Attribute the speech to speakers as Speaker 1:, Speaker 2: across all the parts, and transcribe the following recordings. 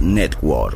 Speaker 1: Network.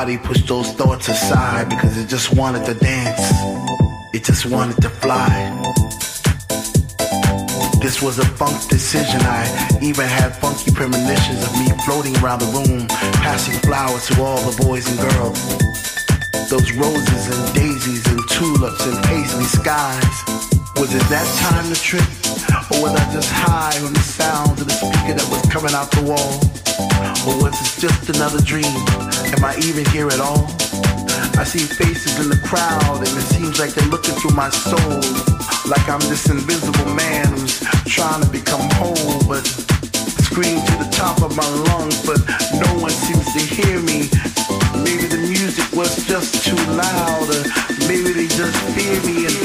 Speaker 2: Body pushed those thoughts aside because it just wanted to dance. It just wanted to fly. This was a funk decision. I even had funky premonitions of me floating around the room, passing flowers to all the boys and girls. Those roses and daisies and tulips and paisley skies. Was it that time to trip? Or was I just high on the sounds of the speaker that was coming out the wall? Or was it just another dream? Am I even here at all? I see faces in the crowd and it seems like they're looking through my soul. Like I'm this invisible man who's trying to become whole, but scream to the top of my lungs, but no one seems to hear me. Maybe the music was just too loud, or maybe they just fear me and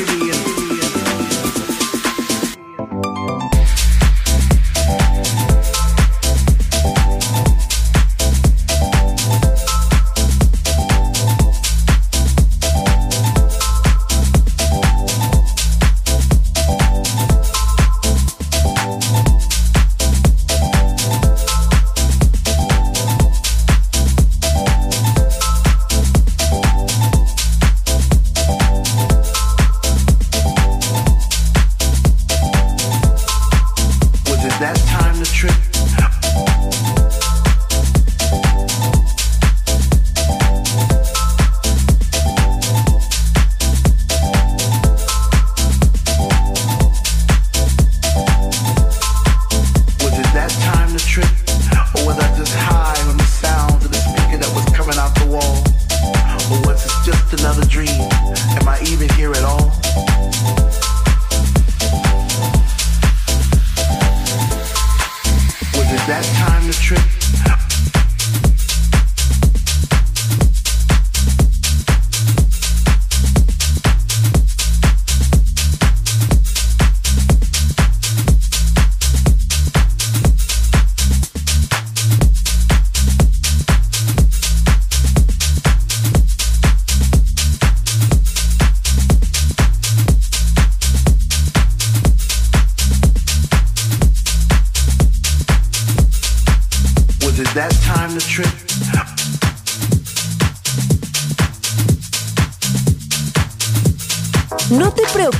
Speaker 2: That time to trip.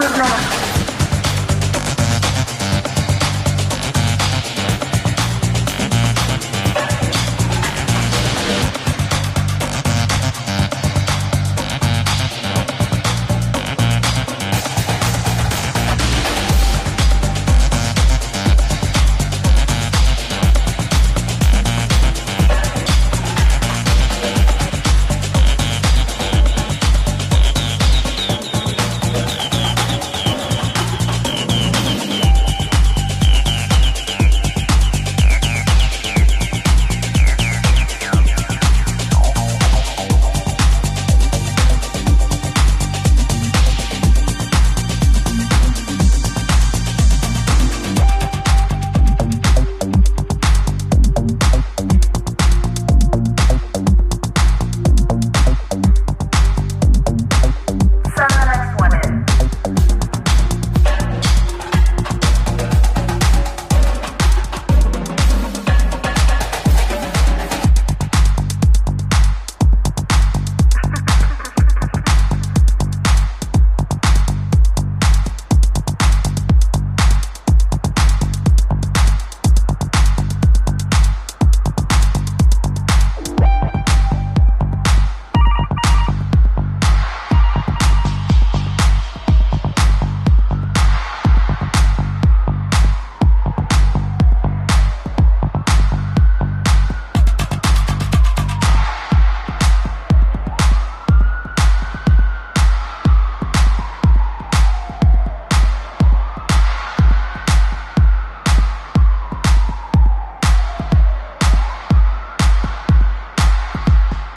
Speaker 1: good luck.